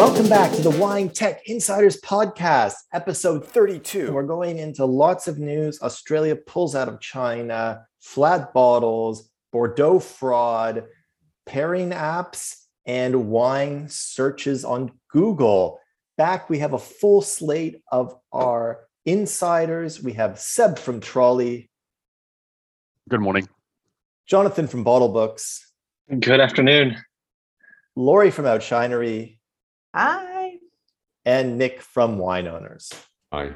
Welcome back to the Wine Tech Insiders Podcast, episode 32. We're going into lots of news. Australia pulls out of China, flat bottles, Bordeaux fraud, pairing apps, and wine searches on Google. Back, we have a full slate of our insiders. We have Seb from Troly. Good morning. Jonathan from Bottlebooks. Good afternoon. Laurie from Outshinery. Hi. And Nick from Wine Owners. Hi.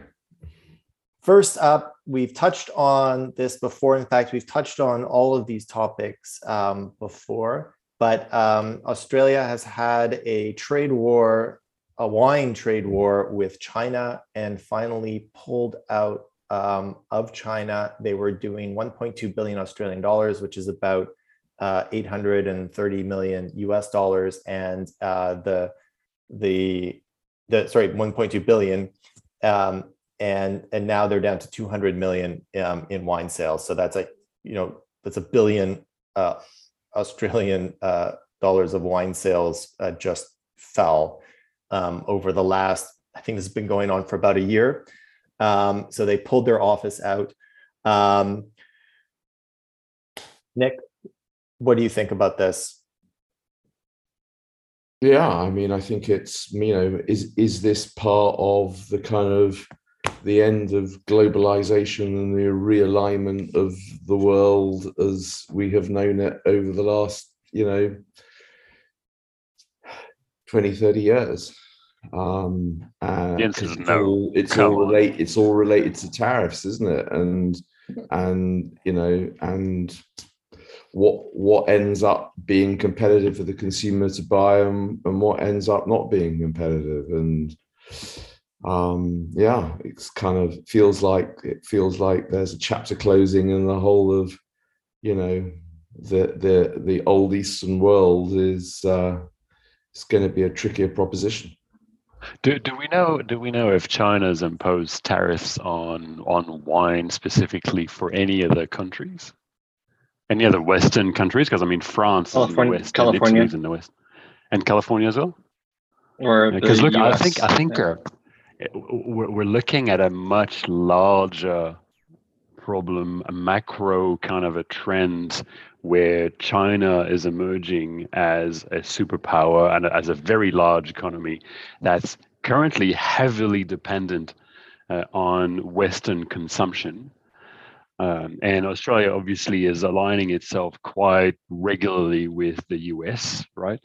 First up, we've touched on this before. In fact, we've touched on all of these topics um, before, but um, Australia has had a trade war, a wine trade war with China, and finally pulled out um, of China. They were doing 1.2 billion Australian dollars, which is about uh, 830 million US dollars, and uh, the the the sorry 1.2 billion um, and and now they're down to 200 million um, in wine sales. So that's a you know that's a billion uh, australian uh, dollars of wine sales uh, just fell um, over the last i think this has been going on for about a year. Um, so they pulled their office out. Um, nick what do you think about this yeah, I mean, I think it's you know, is is this part of the kind of the end of globalization and the realignment of the world as we have known it over the last, you know, 20, 30 years. Um, and The answer is it's no. all, it's Come all on. relate, it's all related to tariffs, isn't it? And and you know, and what what ends up being competitive for the consumer to buy and, and what ends up not being competitive and um yeah it's kind of feels like it feels like there's a chapter closing in the whole of you know the the the old eastern world is uh it's going to be a trickier proposition Do, do we know do we know if China's imposed tariffs on on wine specifically for any other countries? Any other Western countries? Because I mean France is in the California- West, California. and Italy's in the West, and California as well. Or Because look, I think I think Yeah. uh, we're, we're looking at a much larger problem, a macro kind of a trend where China is emerging as a superpower and as a very large economy that's currently heavily dependent uh, on Western consumption. Um, and Australia obviously is aligning itself quite regularly with the US, right?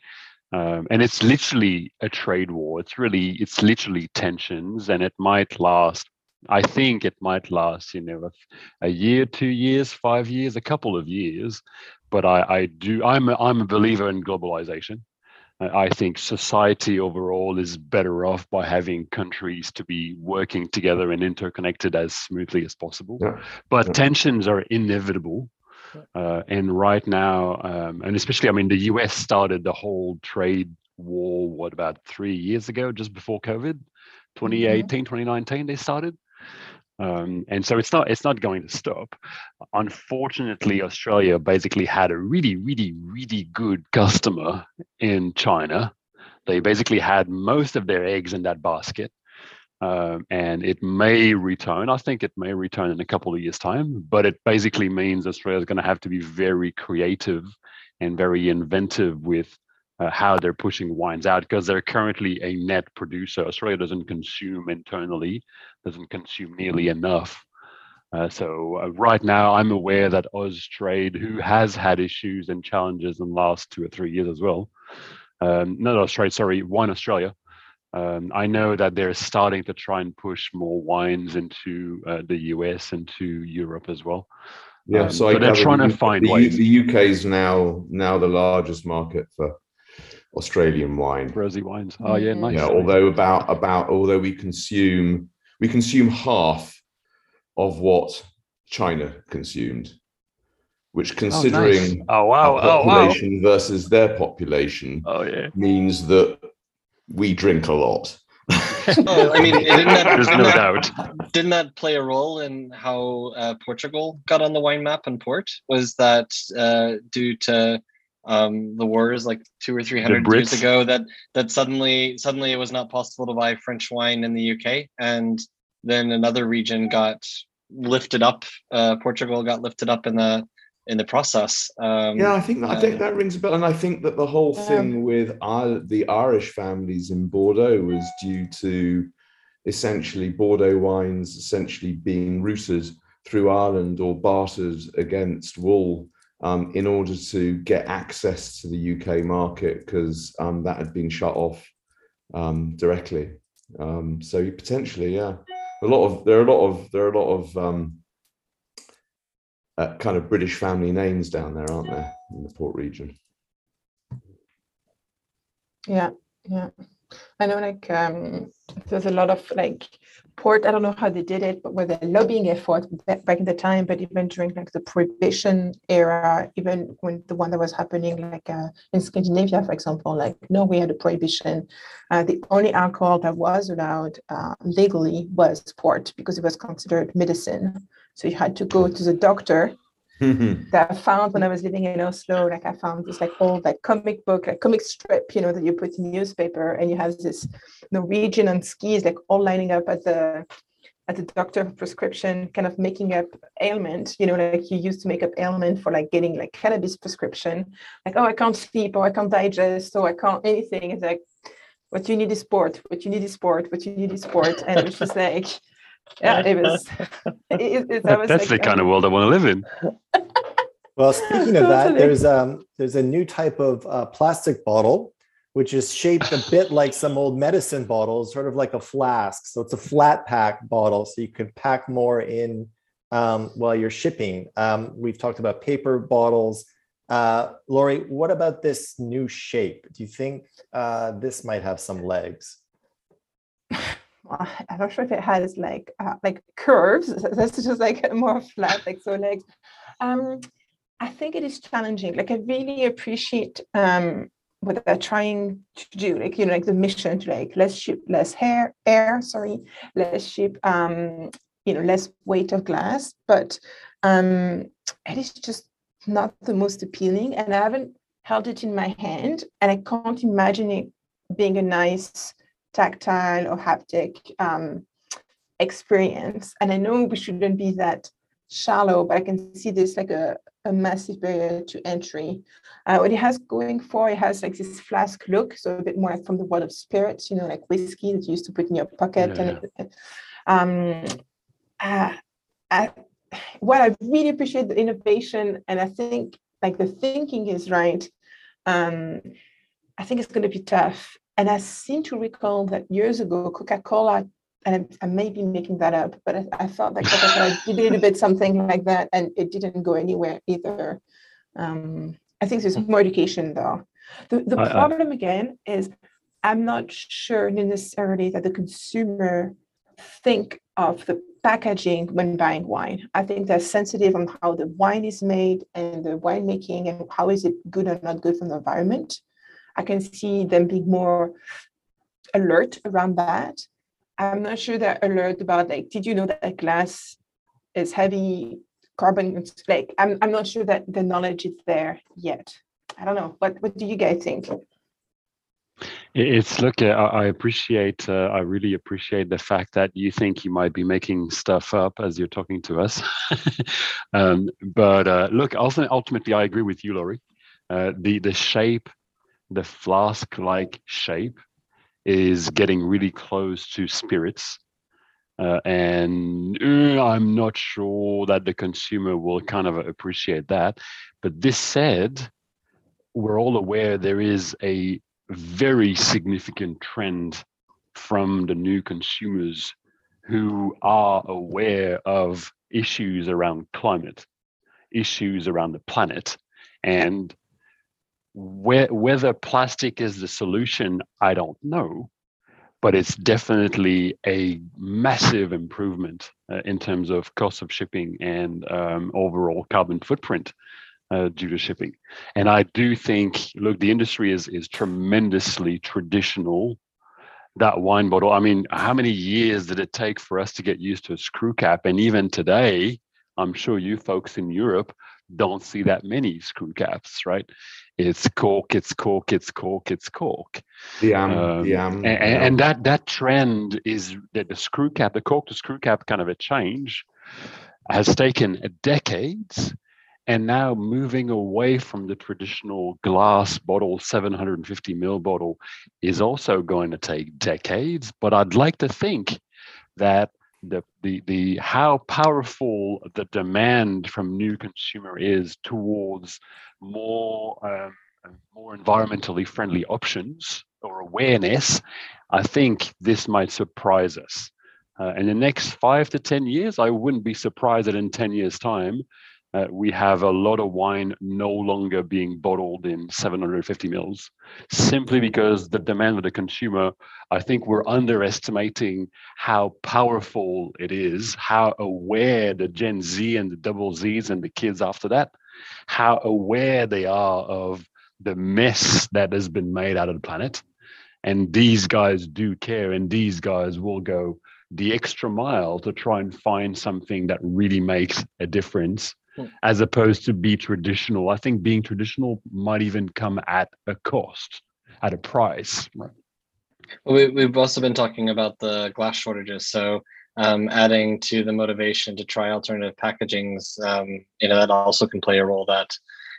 Um, and it's literally a trade war. It's really, it's literally tensions, and it might last. I think it might last, you know, a, a year, two years, five years, a couple of years. But I, I do. I'm, a, I'm a believer in globalization. I I think society overall is better off by having countries to be working together and interconnected as smoothly as possible. Yeah. But Yeah. tensions are inevitable. Uh, and right now, um, and especially, I mean, the US started the whole trade war, what, about three years ago, just before COVID, 2018, 2019, they started. Um, and so it's not it's not going to stop. Unfortunately, Australia basically had a really, really, really good customer in China. They basically had most of their eggs in that basket. Um, and it may return. I think it may return in a couple of years' time, but it basically means Australia is going to have to be very creative and very inventive with uh, how they're pushing wines out because they're currently a net producer. Australia doesn't consume internally, doesn't consume nearly enough. Uh, so uh, right now, I'm aware that Austrade, who has had issues and challenges in the last two or three years as well, um, not Austrade, sorry, Wine Australia. Um, I know that they're starting to try and push more wines into uh, the US and to Europe as well. yeah Um, so I they're trying the to find the, ways. the uk is now now the largest market for australian wine Rosy wines. Oh yeah, Mhm. nice. yeah although about about although we consume we consume half of what china consumed which considering Oh wow! our Oh wow! population versus their population Oh yeah. means that we drink a lot Oh, I mean, didn't that, There's didn't, no that, doubt. didn't that play a role in how uh, Portugal got on the wine map and port? Was that uh, due to um, the wars like two or three hundred years ago that that suddenly suddenly it was not possible to buy French wine in the UK, and then another region got lifted up. Uh, Portugal got lifted up in the in the process. Um, yeah, I think that, I think that rings a bell, and I think that the whole thing with our, the Irish families in Bordeaux was due to essentially Bordeaux wines essentially being routed through Ireland or bartered against wool um, in order to get access to the UK market because um, that had been shut off um, directly. Um, so potentially, yeah, a lot of there are a lot of there are a lot of um, uh, kind of British family names down there, aren't there, in the port region? Yeah, yeah. I know like um, there's a lot of like port, I don't know how they did it, but with a lobbying effort back in the time, but even during like the prohibition era, even when the one that was happening like uh, in Scandinavia, for example, like Norway had a prohibition. Uh, the only alcohol that was allowed uh, legally was port because it was considered medicine. So you had to go to the doctor Mm-hmm. that I found when I was living in Oslo. Like I found this like old like comic book, like comic strip, you know, that you put in newspaper, and you have this Norwegian on skis, like all lining up at the at the doctor prescription, kind of making up ailment, you know, like you used to make up ailment for like getting like cannabis prescription, like, oh, I can't sleep, or I can't digest, or I can't anything. It's like, what you need is sport, what you need is sport, what you need is sport. And it's just like, yeah, it was. It, it, was That's like, the kind um, of world I want to live in. Well, speaking of that, there's um there's a new type of uh, plastic bottle which is shaped a bit like some old medicine bottles, sort of like a flask. So it's a flat pack bottle, so you can pack more in um, while you're shipping. Um, we've talked about paper bottles. Uh, Laurie, what about this new shape? Do you think uh, this might have some legs? I'm not sure if it has like uh, like curves. That's just like more flat, like so legs. Um, I think it is challenging. Like I really appreciate um, what they're trying to do, like you know, like the mission to like let's ship less hair, air, sorry, let's ship um, you know, less weight of glass, but um, it is just not the most appealing. And I haven't held it in my hand, and I can't imagine it being a nice tactile or haptic um, experience. And I know we shouldn't be that shallow, but I can see this like a, a massive barrier to entry. Uh, what it has going for, it has like this flask look, so a bit more like from the world of spirits, you know, like whiskey that you used to put in your pocket. Yeah. And um, uh, I, what I really appreciate the innovation, and I think like the thinking is right. Um, I think it's going to be tough. And I seem to recall that years ago, Coca-Cola and I, may be making that up, but I, I thought that I did a little bit something like that, and it didn't go anywhere either. Um, I think there's more education though. The, the I, problem I, again is I'm not sure necessarily that the consumer think of the packaging when buying wine. I think they're sensitive on how the wine is made and the winemaking and how is it good or not good for the environment. I can see them being more alert around that. I'm not sure they're alert about like, did you know that glass is heavy carbon? Like, I'm, I'm not sure that the knowledge is there yet. I don't know. What what do you guys think? It's look, I appreciate, uh, I really appreciate the fact that you think you might be making stuff up as you're talking to us. um, but uh, look, ultimately, I agree with you, Laurie. Uh, the the shape, the flask-like shape, is getting really close to spirits. Uh, and uh, I'm not sure that the consumer will kind of appreciate that. But this said, we're all aware there is a very significant trend from the new consumers who are aware of issues around climate, issues around the planet, and whether plastic is the solution, I don't know, but it's definitely a massive improvement uh, in terms of cost of shipping and um, overall carbon footprint uh, due to shipping. And I do think, look, the industry is is tremendously traditional. That wine bottle. I mean, how many years did it take for us to get used to a screw cap? And even today, I'm sure you folks in Europe don't see that many screw caps, right? It's cork, it's cork, it's cork, it's cork. Yeah, um, the am, and, and, that that trend is that the screw cap, the cork to screw cap kind of a change, has taken decades and now moving away from the traditional glass bottle 750 ml bottle is also going to take decades but i'd like to think that the, the, the how powerful the demand from new consumer is towards more um, more environmentally friendly options or awareness i think this might surprise us. Uh, in the next five to ten years i wouldn't be surprised that in 10 years time uh, we have a lot of wine no longer being bottled in 750 mils, simply because the demand of the consumer, I think we're underestimating how powerful it is, how aware the Gen Z and the double Zs and the kids after that, how aware they are of the mess that has been made out of the planet. And these guys do care, and these guys will go the extra mile to try and find something that really makes a difference Hmm. as opposed to be traditional. I think being traditional might even come at a cost, at a price. Right. Well, we, have also been talking about the glass shortages. So um, adding to the motivation to try alternative packagings, um, you know, that also can play a role that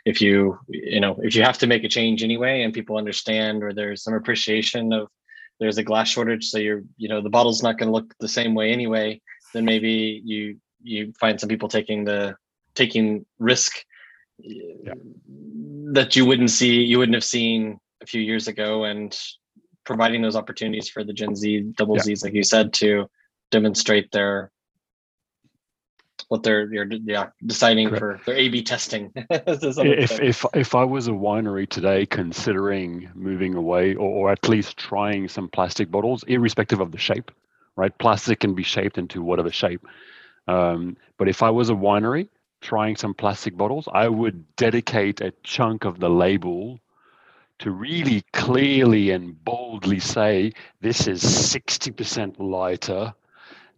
if you, you know, if you have to make a change anyway and people understand or there's some appreciation of there's a glass shortage, so you're, you know, the bottle's not going to look the same way anyway, then maybe you you find some people taking the taking risk yeah. that you wouldn't see you wouldn't have seen a few years ago and providing those opportunities for the gen z double yeah. z's like you said to demonstrate their what they're you're yeah deciding Correct. for their A/B testing. if if if I was a winery today considering moving away or, or at least trying some plastic bottles, irrespective of the shape, right? Plastic can be shaped into whatever shape. Um, but if I was a winery, trying some plastic bottles, I would dedicate a chunk of the label to really clearly and boldly say this is 60% lighter.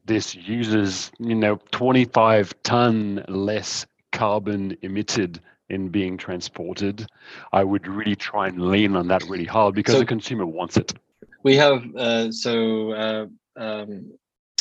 This uses, you know, 25 ton less carbon emitted in being transported. I would really try and lean on that really hard because so the consumer wants it. We have uh, so uh, um,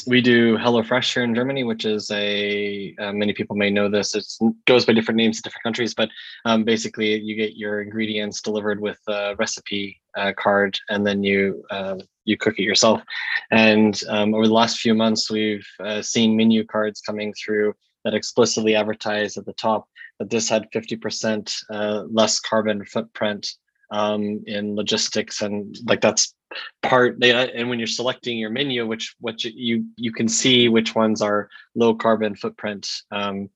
we do HelloFresh here in Germany, which is a uh, many people may know this. It goes by different names in different countries, but um, basically you get your ingredients delivered with a recipe uh, card, and then you uh, you cook it yourself. And um, over the last few months, we've uh, seen menu cards coming through that explicitly advertise at the top that this had 50% uh, less carbon footprint um, in logistics, and like that's part they, and when you're selecting your menu which what you you can see which ones are low carbon footprint um,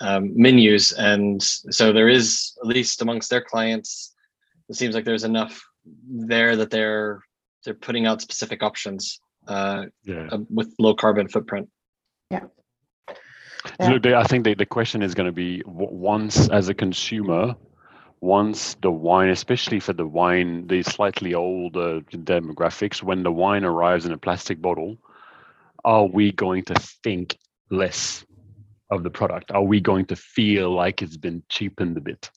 um, menus. And so there is at least amongst their clients it seems like there's enough there that they're they're putting out specific options uh, yeah. Uh, with low carbon footprint. Yeah. So I think the, the question is going to be once as a consumer once the wine, especially for the wine, the slightly older demographics, when the wine arrives in a plastic bottle, are we going to think less of the product? Are we going to feel like it's been cheapened a bit?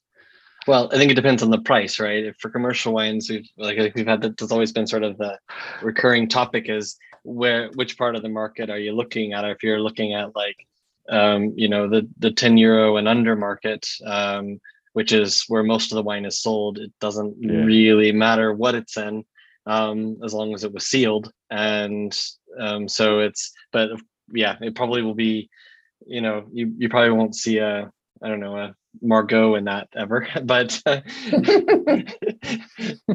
Well, I think it depends on the price, right? For commercial wines, we've like we've had that. That's always been sort of the recurring topic is where which part of the market are you looking at? If you're looking at like um, you know the the 10 euro and under market, um, which is where most of the wine is sold. It doesn't yeah. really matter what it's in, um, as long as it was sealed. And um, so it's, but yeah, it probably will be, you know, you, you probably won't see a, I don't know, a Margaux in that ever, but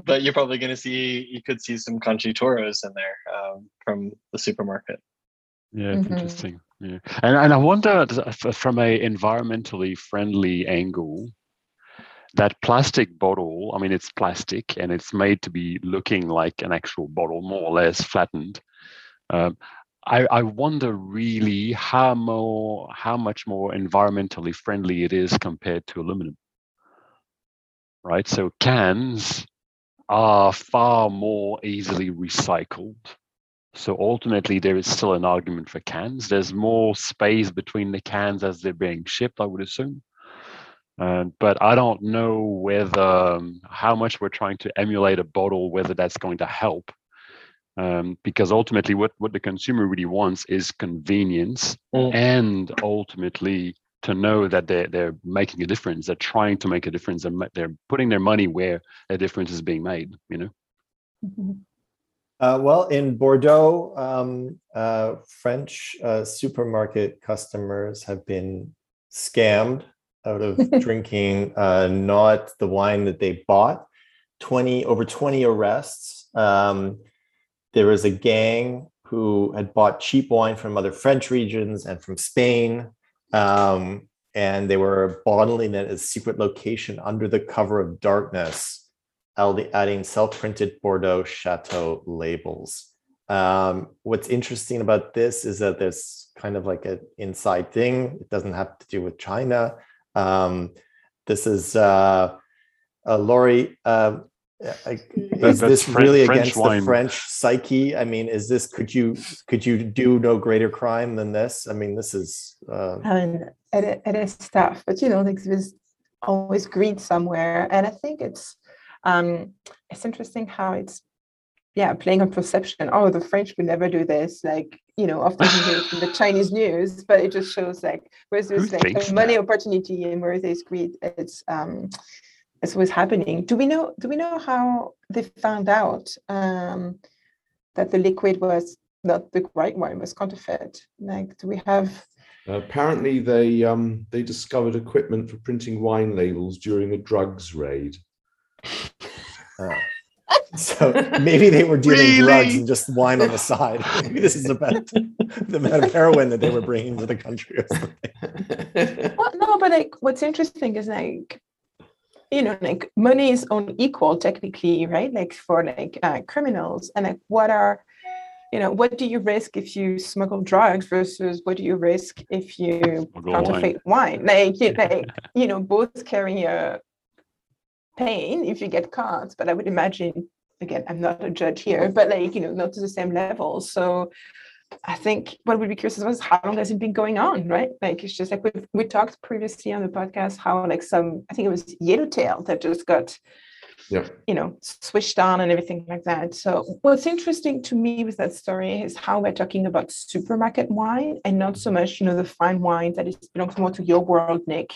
but you're probably going to see, you could see some Concha y Toros in there um, from the supermarket. Yeah, mm-hmm. interesting. Yeah, and and I wonder from a environmentally friendly angle, that plastic bottle, I mean, it's plastic and it's made to be looking like an actual bottle, more or less flattened. Um, I, I, wonder really how more, how much more environmentally friendly it is compared to aluminum. Right, so cans are far more easily recycled. So ultimately, there is still an argument for cans. There's more space between the cans as they're being shipped, I would assume. Uh, but I don't know whether um, how much we're trying to emulate a bottle, whether that's going to help. Um, because ultimately, what, what the consumer really wants is convenience mm. and ultimately to know that they're, they're making a difference. They're trying to make a difference and they're putting their money where a difference is being made, you know? Mm-hmm. Uh, well, in Bordeaux, um, uh, French uh, supermarket customers have been scammed out of drinking uh, not the wine that they bought. 20 over 20 arrests. Um, there was a gang who had bought cheap wine from other French regions and from Spain. Um, and they were bottling it as a secret location under the cover of darkness adding self-printed Bordeaux Chateau labels. Um, what's interesting about this is that there's kind of like an inside thing. It doesn't have to do with China. Um, this is uh, uh, Laurie. Uh, is this really French against wine. the French psyche? I mean, is this could you could you do no greater crime than this? I mean, this is. Uh... I mean, it, it is tough, but you know, like there's always greed somewhere, and I think it's um, it's interesting how it's yeah playing on perception. Oh the french would never do this like you know often you hear from the chinese news but it just shows like where's this like money opportunity and where there's greed? It's um it's what's happening. Do we know do we know how they found out um that the liquid was not the right wine was counterfeit? Like do we have apparently they um they discovered equipment for printing wine labels during a drugs raid. Uh, so maybe they were dealing really? drugs and just wine on the side. Maybe this is about the amount of heroin that they were bringing to the country. Well, no, but like what's interesting is like you know like money is unequal technically right like for like uh, criminals and like what are you know what do you risk if you smuggle drugs versus what do you risk if you counterfeit wine, wine? like, like you know both carry a pain if you get caught but i would imagine again i'm not a judge here but like you know not to the same level. So i think what would be curious is how long has it been going on right? Like it's just like we we talked previously on the podcast how like some i think it was yellowtail that just got yeah. you know switched on and everything like that. So what's interesting to me with that story is how we're talking about supermarket wine and not so much you know the fine wine that is belongs more to your world nick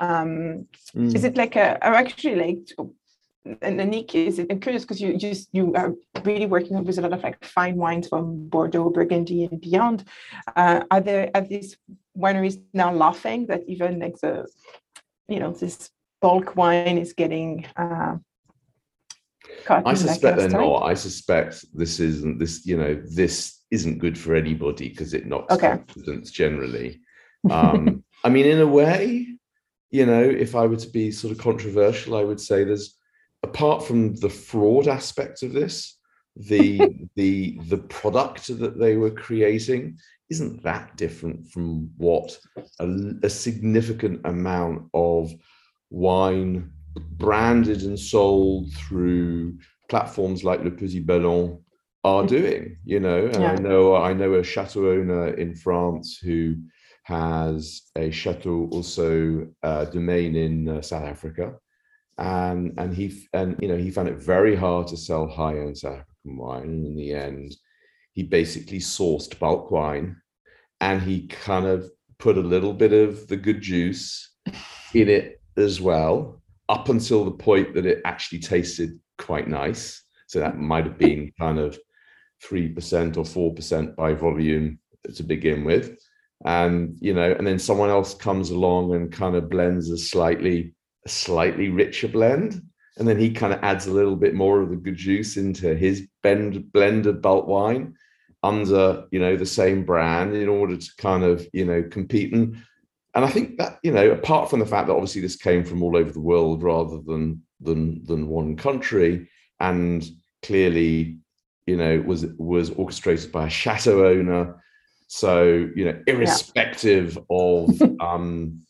um, mm. Is it like a, I'm actually like, and Nick, is it, I'm curious because you just you are really working with a lot of like fine wines from Bordeaux, Burgundy, and beyond. Uh, are there are these wineries now laughing that even like the, you know, this bulk wine is getting uh, I suspect they're not. I suspect this isn't this. You know, this isn't good for anybody because it knocks okay. confidence generally. Um, I mean, in a way, you know, if I were to be sort of controversial, I would say there's apart from the fraud aspect of this, the the the product that they were creating isn't that different from what a, a significant amount of wine branded and sold through platforms like Le Petit Ballon are mm. doing, you know. And yeah. I know I know a chateau owner in France who has a chateau also uh, domain in uh, South Africa, and and he and you know he found it very hard to sell high end South African wine, and in the end, he basically sourced bulk wine, and he kind of put a little bit of the good juice in it as well, up until the point that it actually tasted quite nice. So that might have been kind of three percent or four percent by volume to begin with and you know and then someone else comes along and kind of blends a slightly a slightly richer blend. And then he kind of adds a little bit more of the good juice into his blend blended bulk wine under you know the same brand in order to kind of you know compete. And and I think that you know apart from the fact that obviously this came from all over the world rather than than than one country and clearly you know was was orchestrated by a chateau owner so, you know, irrespective yeah. of, um,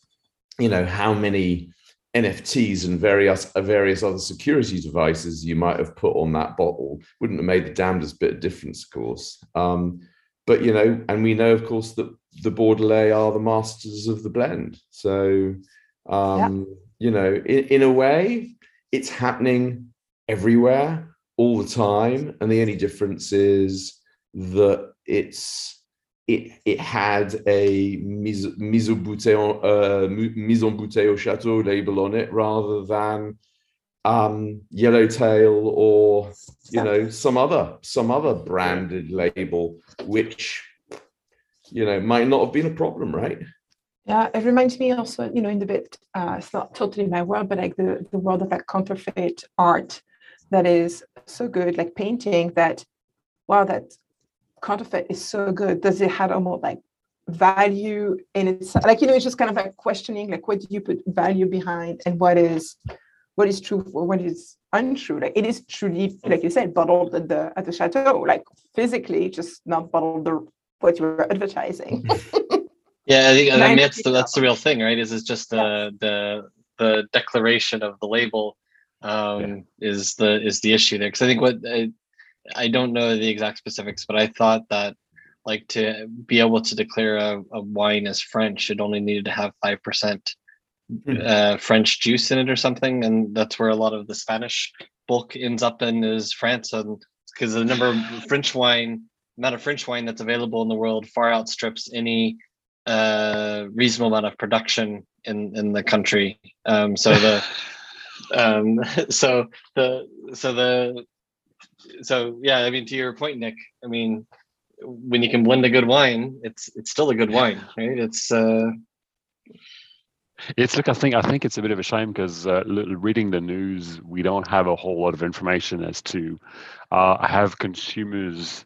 you know, how many NFTs and various uh, various other security devices you might have put on that bottle, wouldn't have made the damnedest bit of difference, of course. Um, but you know, and we know, of course, that the Bordelais are the masters of the blend. So, Um, yeah. You know, in, in a way, it's happening everywhere all the time, and the only difference is that it's it it had a mise, mise, bouteille, uh, mise en bouteille au chateau label on it rather than um, Yellowtail or you know some other some other branded label, which you know might not have been a problem, right? Yeah, it reminds me also, you know, in the bit, uh, it's not totally my world, but like the, the world of like counterfeit art that is so good, like painting that, wow, that counterfeit is so good. Does it have almost like value in its like, you know, it's just kind of like questioning, like, what do you put value behind and what is what is true or what is untrue. Like it is truly, like you said, bottled at the at the chateau, like physically, just not bottled the what you were advertising. yeah, I think, I think that's the that's the real thing, right? Is it's just the yeah. the the declaration of the label um, yeah. is the is the issue there. Because I think what I, I don't know the exact specifics, but I thought that like to be able to declare a, a wine as French, it only needed to have five percent Hmm. uh, French juice in it or something, and that's where a lot of the Spanish bulk ends up in is France, and because the number of French wine, amount of French wine that's available in the world far outstrips any uh, reasonable amount of production in in the country. Um, so the um, so the so the so yeah, I mean to your point, Nick. I mean, when you can blend a good wine, it's it's still a good wine, right? It's uh, it's look, I think I think it's a bit of a shame because uh, reading the news, we don't have a whole lot of information as to uh, have consumers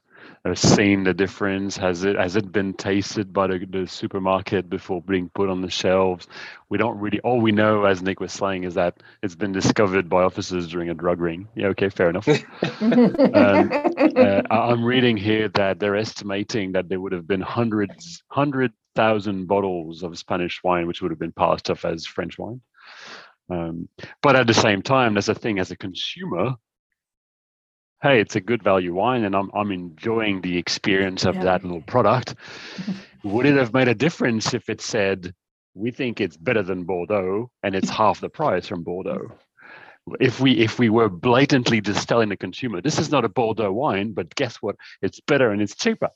seen the difference? Has it has it been tasted by the, the supermarket before being put on the shelves? We don't really. All we know, as Nick was saying, is that it's been discovered by officers during a drug ring. Yeah, okay, fair enough. um, uh, I'm reading here that they're estimating that there would have been hundreds, hundred thousand bottles of Spanish wine, which would have been passed off as French wine. Um, but at the same time, there's a thing as a consumer. Hey, it's a good value wine, and I'm I'm enjoying the experience of yeah. that little product. would it have made a difference if it said, "We think it's better than Bordeaux, and it's half the price from Bordeaux"? If we if we were blatantly just telling the consumer, "This is not a Bordeaux wine, but guess what? It's better and it's cheaper."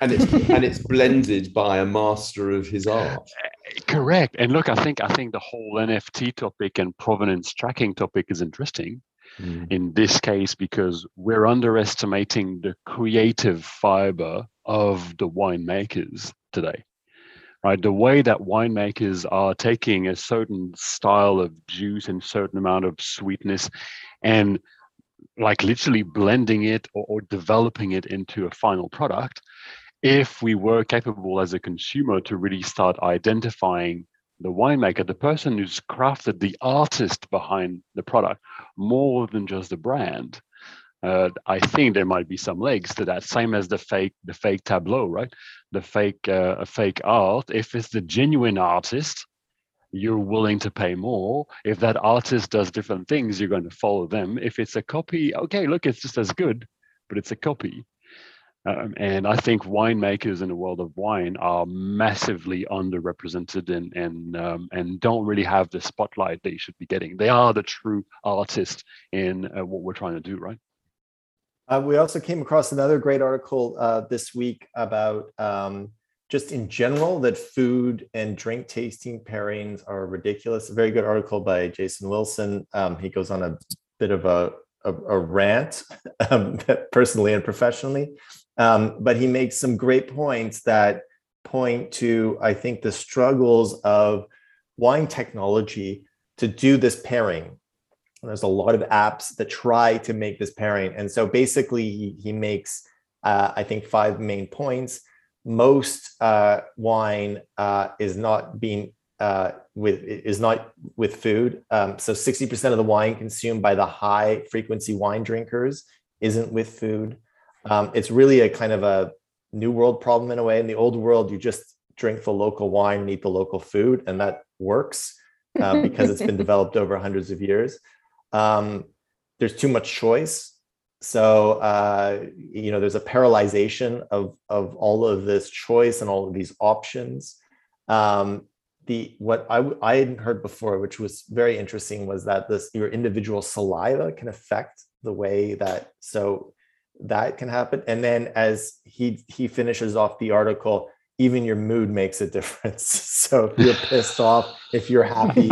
and it's and it's blended by a master of his art eh, correct and look i think i think the whole nft topic and provenance tracking topic is interesting mm. in this case because we're underestimating the creative fiber of the winemakers today right the way that winemakers are taking a certain style of juice and certain amount of sweetness and like literally blending it or, or developing it into a final product if we were capable as a consumer to really start identifying the winemaker, the person who's crafted the artist behind the product more than just the brand, uh, I think there might be some legs to that. Same as the fake, the fake tableau, right? The fake, uh, fake art. If it's the genuine artist, you're willing to pay more. If that artist does different things, you're going to follow them. If it's a copy, okay, look, it's just as good, but it's a copy. Um, and I think winemakers in the world of wine are massively underrepresented and and um, and don't really have the spotlight they should be getting. They are the true artists in uh, what we're trying to do, right? Uh, we also came across another great article uh, this week about um, just in general that food and drink tasting pairings are ridiculous. A very good article by Jason Wilson. Um, he goes on a bit of a a, a rant, um, personally and professionally, um, but he makes some great points that point to, I think, the struggles of wine technology to do this pairing. There's a lot of apps that try to make this pairing. And so basically, he, he makes, uh, I think, five main points. Most uh, wine uh, is not being uh, with is not with food. Um, so 60% of the wine consumed by the high frequency wine drinkers isn't with food. Um, it's really a kind of a new world problem in a way. In the old world, you just drink the local wine and eat the local food, and that works uh, because it's been developed over hundreds of years. Um, there's too much choice. So uh, you know, there's a paralyzation of of all of this choice and all of these options. Um, the what I I hadn't heard before, which was very interesting, was that this your individual saliva can affect the way that so that can happen. And then as he he finishes off the article, even your mood makes a difference. So if you're pissed off, if you're happy,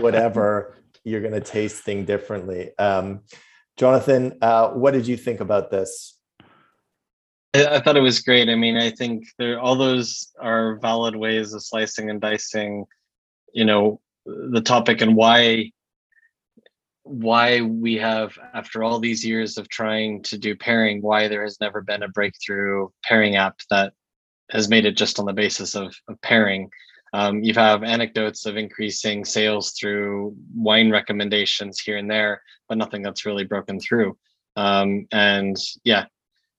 whatever, you're going to taste thing differently. Um, Jonathan, uh, what did you think about this? I thought it was great. I mean, I think there all those are valid ways of slicing and dicing, you know, the topic and why why we have after all these years of trying to do pairing, why there has never been a breakthrough pairing app that has made it just on the basis of, of pairing. Um, you have anecdotes of increasing sales through wine recommendations here and there, but nothing that's really broken through. Um, and yeah,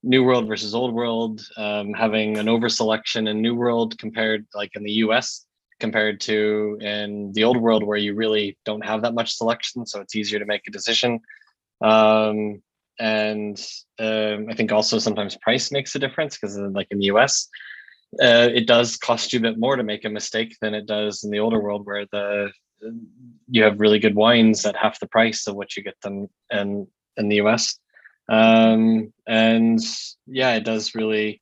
New World versus Old World, um, having an over selection in New World compared like in the US compared to in the Old World where you really don't have that much selection, so it's easier to make a decision. Um, and um, I think also sometimes price makes a difference because like in the US, uh, it does cost you a bit more to make a mistake than it does in the older world where the you have really good wines at half the price of what you get them in in the US. Um, and yeah, it does really,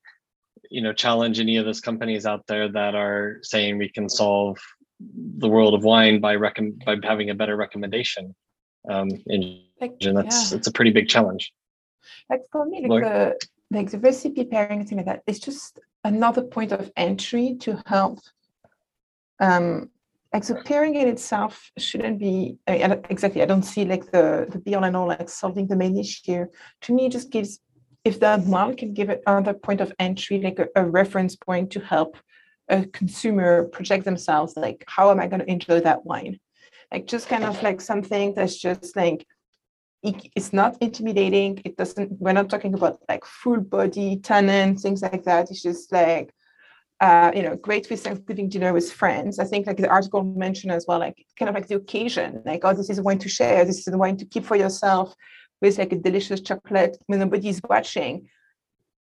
you know, challenge any of those companies out there that are saying we can solve the world of wine by recom- by having a better recommendation um, engine. That's yeah. it's a pretty big challenge. Like for me, like the like the recipe pairing thing like that, it's just another point of entry to help um, like so pairing in itself shouldn't be I mean, exactly i don't see like the the be all and all like solving the main issue to me just gives if that model can give it another point of entry like a, a reference point to help a consumer project themselves like how am i going to enjoy that wine? Like just kind of like something that's just like it's not intimidating. It doesn't we're not talking about like full body tannin things like that. It's just like uh, you know, great with Thanksgiving dinner with friends. I think like the article mentioned as well, like kind of like the occasion, like, oh, this is a wine to share, this is a wine to keep for yourself with like a delicious chocolate when nobody's watching.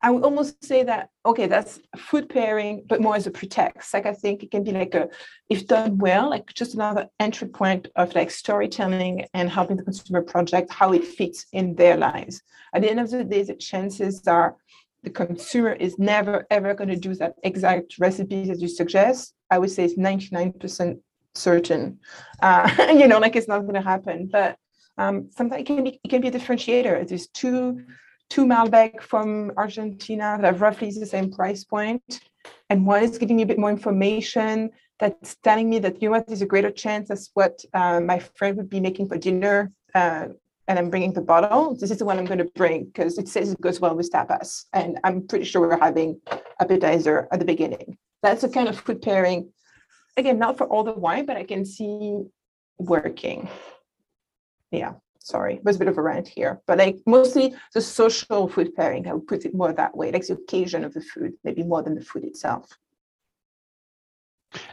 I would almost say that, okay, that's food pairing, but more as a pretext. Like I think it can be like a, if done well, like just another entry point of like storytelling and helping the consumer project, how it fits in their lives. At the end of the day, the chances are the consumer is never ever going to do that exact recipe that you suggest, I would say it's 99% certain. Uh, you know, like it's not going to happen. But um, sometimes it can be it can be a differentiator. There's two two Malbec from Argentina that have roughly the same price point, and one is giving me a bit more information that's telling me that you know what there's a greater chance that's what uh, my friend would be making for dinner uh, and I'm bringing the bottle. This is the one I'm going to bring because it says it goes well with tapas. And I'm pretty sure we're having appetizer at the beginning. That's a kind of food pairing. Again, not for all the wine, but I can see working. Yeah, sorry, it was a bit of a rant here, but like mostly the social food pairing, I would put it more that way, like the occasion of the food, maybe more than the food itself.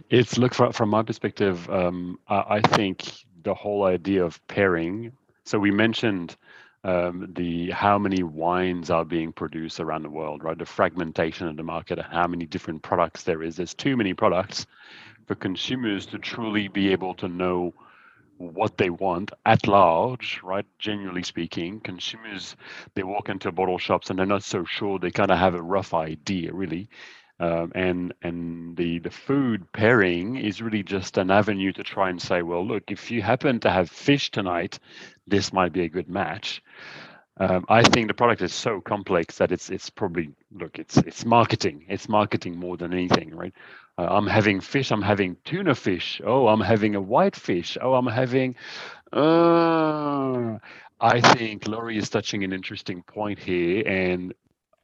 It's look from from my perspective. Um, I, I think the whole idea of pairing so we mentioned um, the how many wines are being produced around the world, right? The fragmentation of the market, how many different products there is. There's too many products for consumers to truly be able to know what they want at large, right? Generally speaking, consumers they walk into bottle shops and they're not so sure. They kind of have a rough idea, really. Um, and and the the food pairing is really just an avenue to try and say, well, look, if you happen to have fish tonight, this might be a good match. Um, I think the product is so complex that it's it's probably look it's it's marketing it's marketing more than anything right. Uh, I'm having fish. I'm having tuna fish. Oh, I'm having a white fish. Oh, I'm having. Uh, I think Laurie is touching an interesting point here, and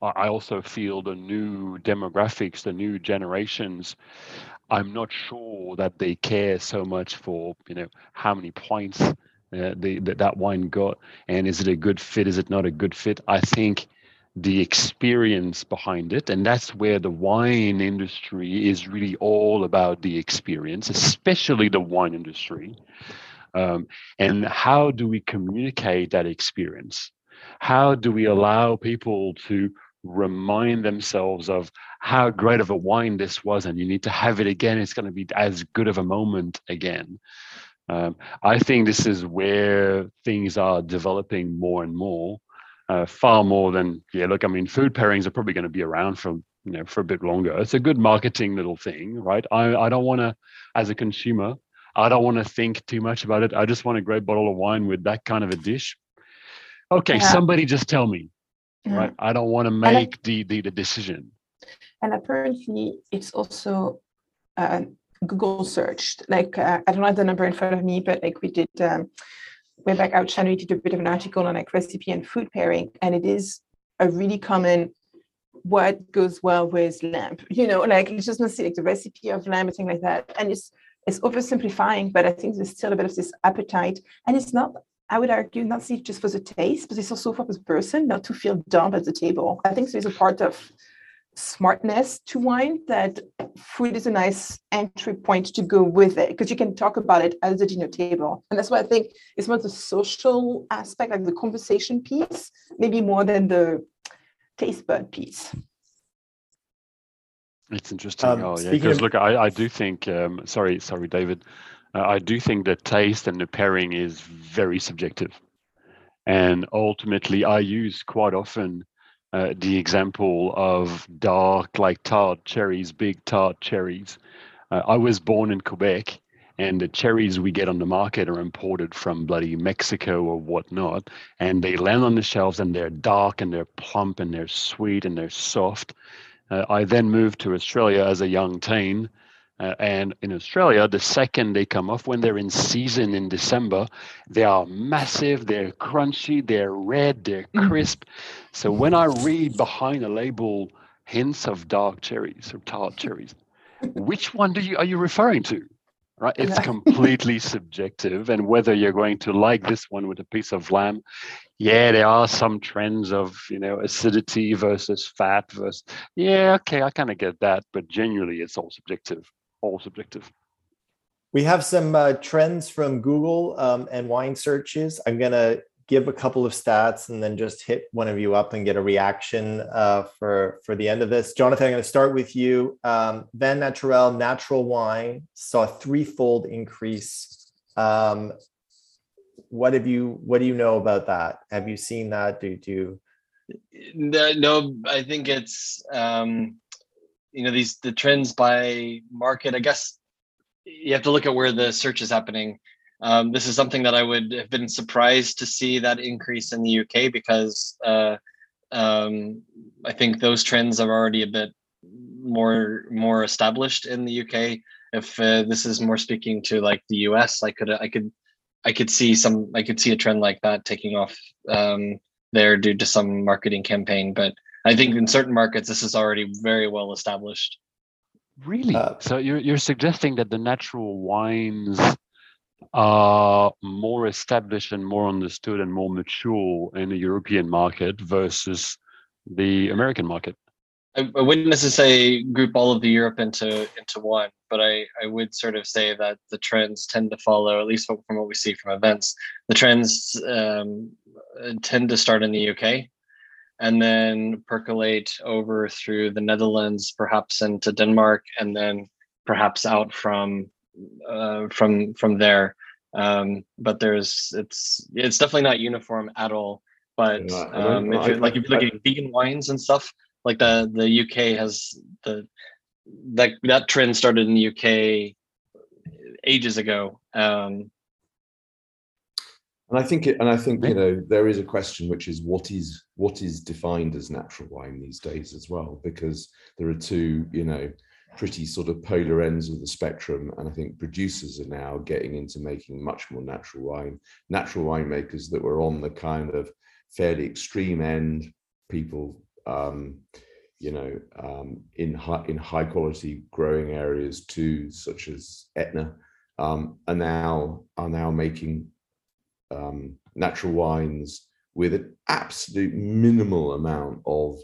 I also feel the new demographics, the new generations, I'm not sure that they care so much for you know how many points uh, the, that that wine got and is it a good fit? Is it not a good fit? I think the experience behind it, and that's where the wine industry is really all about the experience, especially the wine industry. Um, and how do we communicate that experience? How do we allow people to remind themselves of how great of a wine this was and you need to have it again it's going to be as good of a moment again um, i think this is where things are developing more and more uh, far more than yeah look i mean food pairings are probably going to be around for you know for a bit longer. It's a good marketing little thing right? I, I don't want to as a consumer i don't want to think too much about it. I just want a great bottle of wine with that kind of a dish. Okay yeah. somebody just tell me yeah. right? I don't want to make I, the, the the decision. And apparently it's also uh, google searched. Like uh, i don't have the number in front of me but like we did um, way back out January did a bit of an article on like recipe and food pairing, and it is a really common what goes well with lamb. You know, like it's just not see like the recipe of lamb or thing like that. And it's it's oversimplifying, but I think there's still a bit of this appetite. And it's not, I would argue, not see just for the taste, but it's also for the person not to feel dumb at the table. I think there's a part of smartness to wine that food is a nice entry point to go with it because you can talk about it at the dinner table. And that's why i think it's more the social aspect like the conversation piece maybe more than the taste bud piece. It's interesting. Um, oh yeah because of- look I, I do think um, sorry sorry david. Uh, i do think that taste and the pairing is very subjective. And ultimately i use quite often uh, the example of dark, like tart cherries, big tart cherries. Uh, I was born in Quebec, and the cherries we get on the market are imported from bloody Mexico or whatnot, and they land on the shelves and they're dark and they're plump and they're sweet and they're soft. Uh, I then moved to Australia as a young teen uh, and in Australia, the second they come off, when they're in season in December, they are massive, they're crunchy, they're red, they're mm. crisp. So when I read behind a label hints of dark cherries or tart cherries, which one do you are you referring to? Right, it's completely subjective, and whether you're going to like this one with a piece of lamb, yeah, there are some trends of you know acidity versus fat versus yeah, okay, I kind of get that, but genuinely, it's all subjective all subjective. We have some uh, trends from Google um, and wine searches. I'm going to give a couple of stats and then just hit one of you up and get a reaction uh, for for the end of this. Jonathan, I'm going to start with you. Um, Vin Naturel natural wine saw a threefold increase. Um, what have you What do you know about that? Have you seen that? Do, do you? No, I think it's um, you know these the trends by market i guess you have to look at where the search is happening. Um, this is something that i would have been surprised to see that increase in the uk because uh, um, i think those trends are already a bit more more established in the uk if uh, this is more speaking to like the us i could i could i could see some i could see a trend like that taking off um, there due to some marketing campaign but I think in certain markets, this is already very well established. Really? Uh, so you're you're suggesting that the natural wines are more established and more understood and more mature in the European market versus the American market? I, I wouldn't necessarily group all of the Europe into into one, but I, I would sort of say that the trends tend to follow, at least from what we see from events, the trends um, tend to start in the UK and then percolate over through the Netherlands, perhaps into Denmark, and then perhaps out from uh, from from there. Um, but there's it's it's definitely not uniform at all. But um, if you like if you look at vegan wines and stuff, like the the UK has the that that trend started in the UK ages ago. Um, and I think it, and I think you know there is a question which is what is what is defined as natural wine these days as well? Because there are two you know pretty sort of polar ends of the spectrum and I think producers are now getting into making much more natural wine natural winemakers that were on the kind of fairly extreme end people um, you know um, in high in high quality growing areas too such as Etna um, are now are now making um, natural wines with an absolute minimal amount of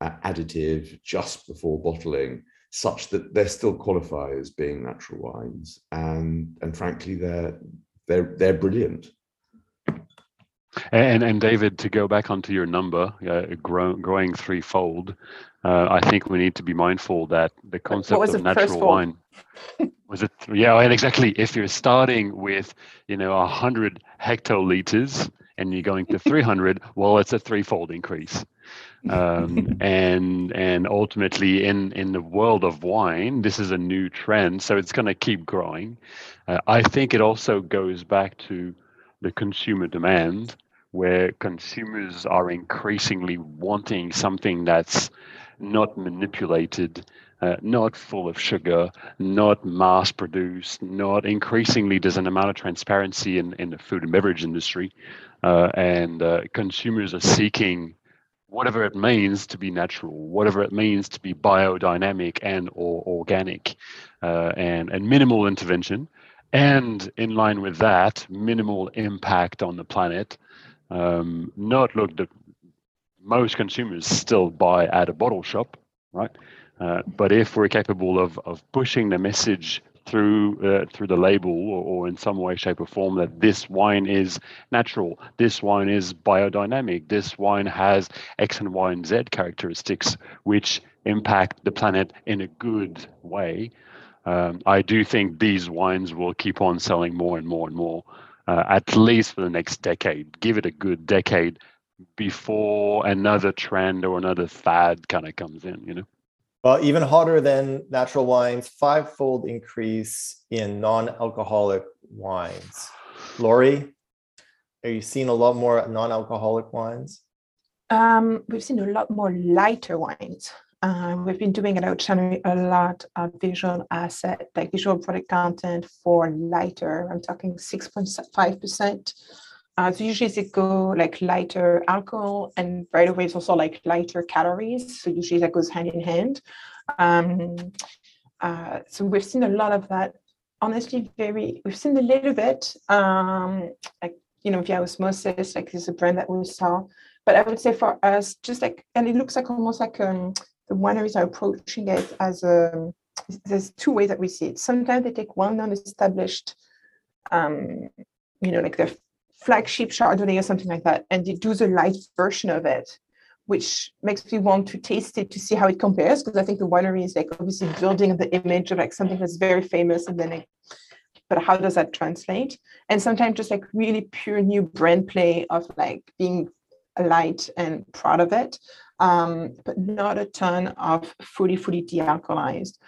uh, additive just before bottling, such that they still qualify as being natural wines, and and frankly, they're they're they're brilliant. And and David, to go back onto your number, uh, grow, growing threefold, uh, I think we need to be mindful that the concept of natural wine was it yeah and exactly if you're starting with you know 100 hectoliters and you're going to 300 well it's a threefold increase. Um, and and ultimately in in the world of wine this is a new trend so it's going to keep growing. Uh, i think it also goes back to the consumer demand where consumers are increasingly wanting something that's not manipulated, uh, not full of sugar, not mass produced, not increasingly there's an amount of transparency in, in the food and beverage industry. Uh, and uh, consumers are seeking whatever it means to be natural, whatever it means to be biodynamic and or organic, uh, and, and minimal intervention. And in line with that, minimal impact on the planet. Um, not look the most consumers still buy at a bottle shop, right? Uh, but if we're capable of, of pushing the message through uh, through the label or, or, in some way, shape, or form that this wine is natural, this wine is biodynamic, this wine has X and Y and Z characteristics which impact the planet in a good way. Um, I do think these wines will keep on selling more and more and more, uh, at least for the next decade. Give it a good decade before another trend or another fad kind of comes in, you know? Well, even hotter than natural wines, five-fold increase in non-alcoholic wines. Laurie, are you seeing a lot more non-alcoholic wines? Um, we've seen a lot more lighter wines. Uh, we've been doing it channel a lot of visual asset, like visual product content for lighter. I'm talking 6.5% uh, so usually they go like lighter alcohol and right away it's also like lighter calories. So usually that goes hand in hand. Um, uh, so we've seen a lot of that. Honestly, very we've seen a little bit um, like you know via osmosis, like this is a brand that we saw. But I would say for us, just like and it looks like almost like um, the wineries are approaching it as a there's two ways that we see it. Sometimes they take well known established um, you know, like the flagship Chardonnay or something like that, and they do the light version of it, which makes me want to taste it to see how it compares. Because I think the winery is like obviously building the image of like something that's very famous, and then like, but how does that translate? And sometimes just like really pure new brand play of like being light and proud of it, um, but not a ton of fully fully de-alcoholized.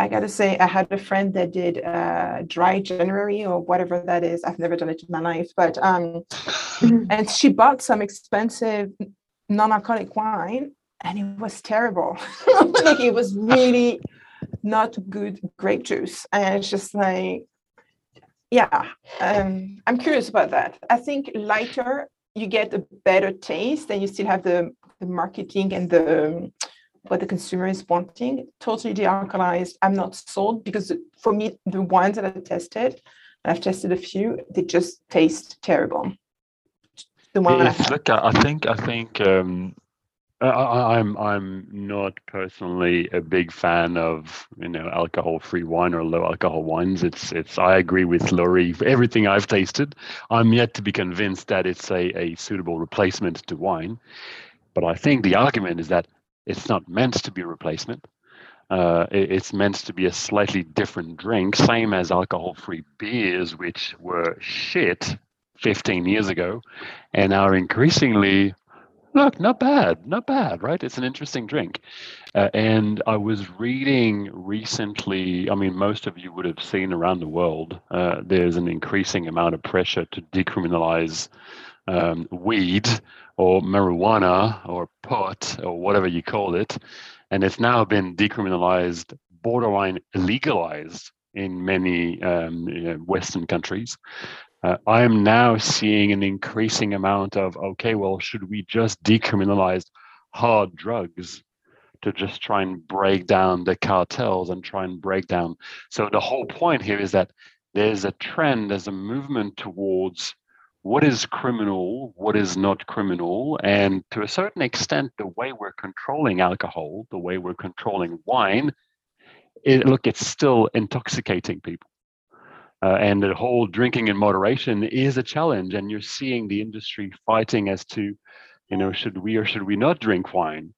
I gotta say, I had a friend that did uh, dry January or whatever that is. I've never done it in my life, but um, and she bought some expensive non-alcoholic wine, and it was terrible. like it was really not good grape juice, and it's just like, yeah. Um, I'm curious about that. I think lighter, you get a better taste, and you still have the the marketing and the what the consumer is wanting. Totally de-alkalized. I'm not sold because for me, the wines that I've tested, I've tested a few, they just taste terrible. The one I, look, I think I think um, I, am I'm, I'm not personally a big fan of you know alcohol-free wine or low alcohol wines. It's it's I agree with Laurie. Everything I've tasted, I'm yet to be convinced that it's a, a suitable replacement to wine. But I think the argument is that it's not meant to be replacement. Uh, it, it's meant to be a slightly different drink, same as alcohol-free beers, which were shit 15 years ago, and are increasingly look not bad, not bad, right? It's an interesting drink. Uh, and I was reading recently. I mean, most of you would have seen around the world. Uh, there's an increasing amount of pressure to decriminalize um, weed or marijuana or pot or whatever you call it. And it's now been decriminalized, borderline legalized in many um, Western countries. Uh, I am now seeing an increasing amount of okay, well, should we just decriminalize hard drugs to just try and break down the cartels and try and break down? So the whole point here is that there's a trend, there's a movement towards what is criminal, what is not criminal, and to a certain extent, the way we're controlling alcohol, the way we're controlling wine, it, look, it's still intoxicating people. Uh, and the whole drinking in moderation is a challenge, and you're seeing the industry fighting as to, you know, should we or should we not drink wine?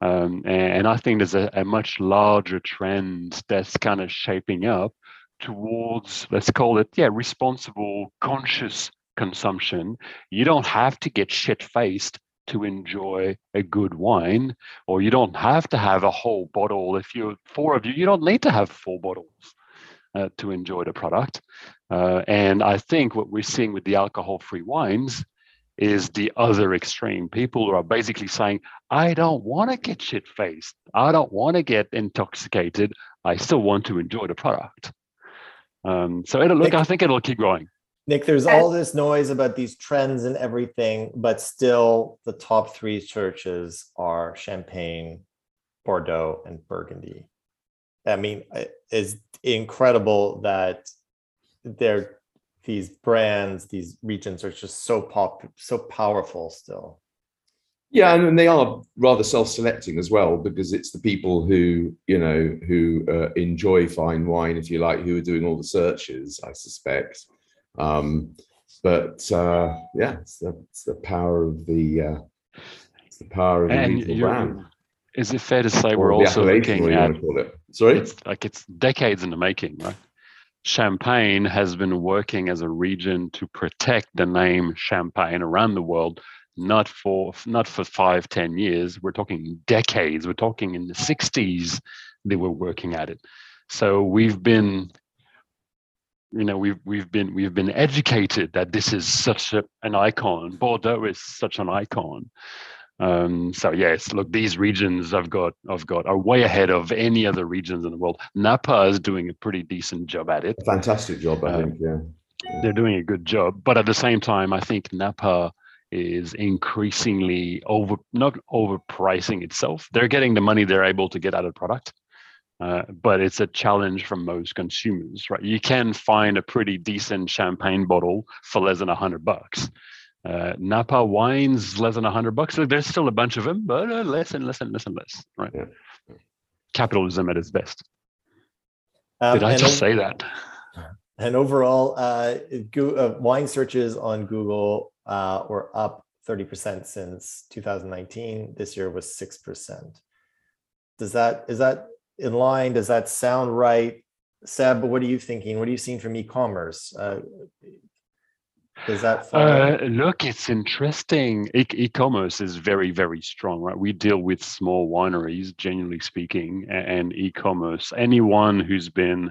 Um, and, I think there's a, a much larger trend that's kind of shaping up towards, let's call it, yeah, responsible, conscious consumption. You don't have to get shit faced to enjoy a good wine, or you don't have to have a whole bottle. If you're four of you, you don't need to have four bottles uh, to enjoy the product. Uh, and I think what we're seeing with the alcohol free wines is the other extreme. People who are basically saying, I don't want to get shit faced. I don't want to get intoxicated. I still want to enjoy the product. Um, so it'll look, I think it'll keep growing. Nick, there's all this noise about these trends and everything, but still the top three churches are Champagne, Bordeaux, and Burgundy. I mean, it's incredible that they're these brands, these regions are just so pop, so powerful still. Yeah, and they are rather self-selecting as well because it's the people who you know who uh, enjoy fine wine, if you like, who are doing all the searches. I suspect, um, but uh, yeah, it's the, it's the power of the uh, it's the power of the brand. Is it fair to say or we're also looking at? Sorry, it's like it's decades in the making, right? Champagne has been working as a region to protect the name Champagne around the world, not for not for five, ten years. We're talking decades. We're talking in the 60s they were working at it. So we've been, you know, we've we've been we've been educated that this is such a, an icon. Bordeaux is such an icon. Um, so yes, look, these regions i've got i've got are way ahead of any other regions in the world. Napa is doing a pretty decent job at it. Fantastic job, I um, think. Yeah. yeah, they're doing a good job. But at the same time, I think Napa is increasingly over not overpricing itself. They're getting the money they're able to get out of the product. Uh, but it's a challenge for most consumers, right? You can find a pretty decent champagne bottle for less than a hundred bucks. Uh, Napa wines less than a 100 bucks. There's still a bunch of them, but uh, less and less and less and less, right? Yeah. Capitalism at its best. Um, Did I just say that? And overall, uh, go, uh, wine searches on Google uh, were up 30% since 2019. This year was 6%. Does that, is that in line? Does that sound right? Seb, what are you thinking? What are you seeing from e-commerce? Uh, does that uh, look? It's interesting. E- e-commerce is very, very strong, right? We deal with small wineries, generally speaking, and e-commerce. Anyone who's been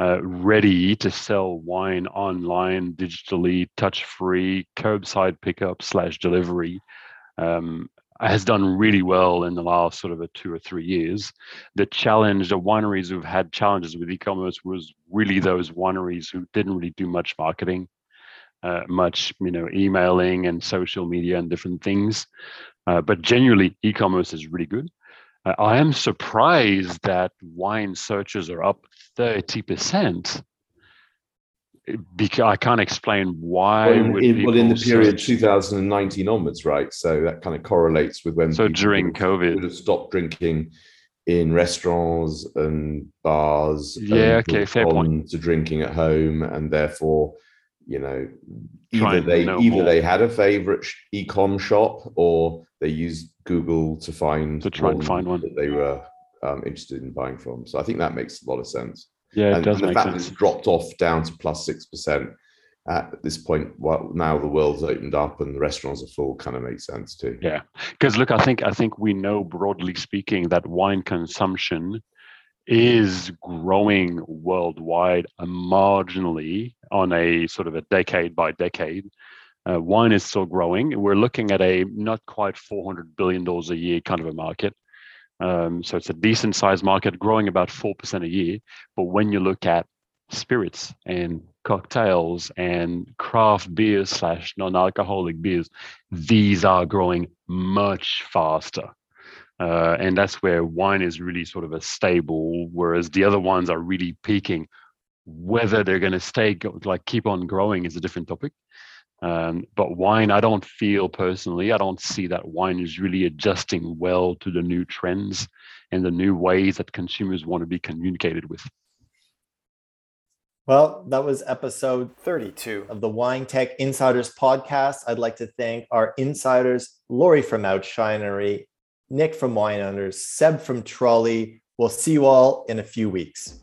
uh, ready to sell wine online, digitally, touch-free, curbside pickup slash delivery, um, has done really well in the last sort of a two or three years. The challenge, the wineries who've had challenges with e-commerce was really those wineries who didn't really do much marketing uh, much you know emailing and social media and different things uh, but genuinely e-commerce is really good uh, i am surprised that wine searches are up 30% because i can't explain why well, in, well, in the period search? 2019 onwards right? So that kind of correlates with when so during covid. would have stopped drinking in restaurants and bars yeah okay fair point. to drinking at home and therefore you know either they either more. they had a favorite e-com shop or they used google to find to try and find one. that they were um, interested in buying from. So i think that makes a lot of sense yeah it and, does and the fact sense. it's dropped off down to plus six percent at this point well now the world's opened up and the restaurants are full kind of makes sense too yeah because look i think i think we know broadly speaking that wine consumption is growing worldwide marginally on a sort of a decade by decade. Uh, wine is still growing. We're looking at a not quite $400 billion a year kind of a market. Um, so it's a decent sized market, growing about 4% a year. But when you look at spirits and cocktails and craft beers slash non-alcoholic beers, these are growing much faster. Uh, and that's where wine is really sort of a stable, whereas the other ones are really peaking. Whether they're going to stay like keep on growing is a different topic. Um, but wine, I don't feel personally, I don't see that wine is really adjusting well to the new trends and the new ways that consumers want to be communicated with. Well, that was episode 32 of the Wine Tech Insiders podcast. I'd like to thank our insiders, Laurie from Outshinery, Nick from Wine Owners, Seb from Troly. We'll see you all in a few weeks.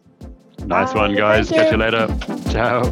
Nice Bye. one, guys. Catch you later. Ciao.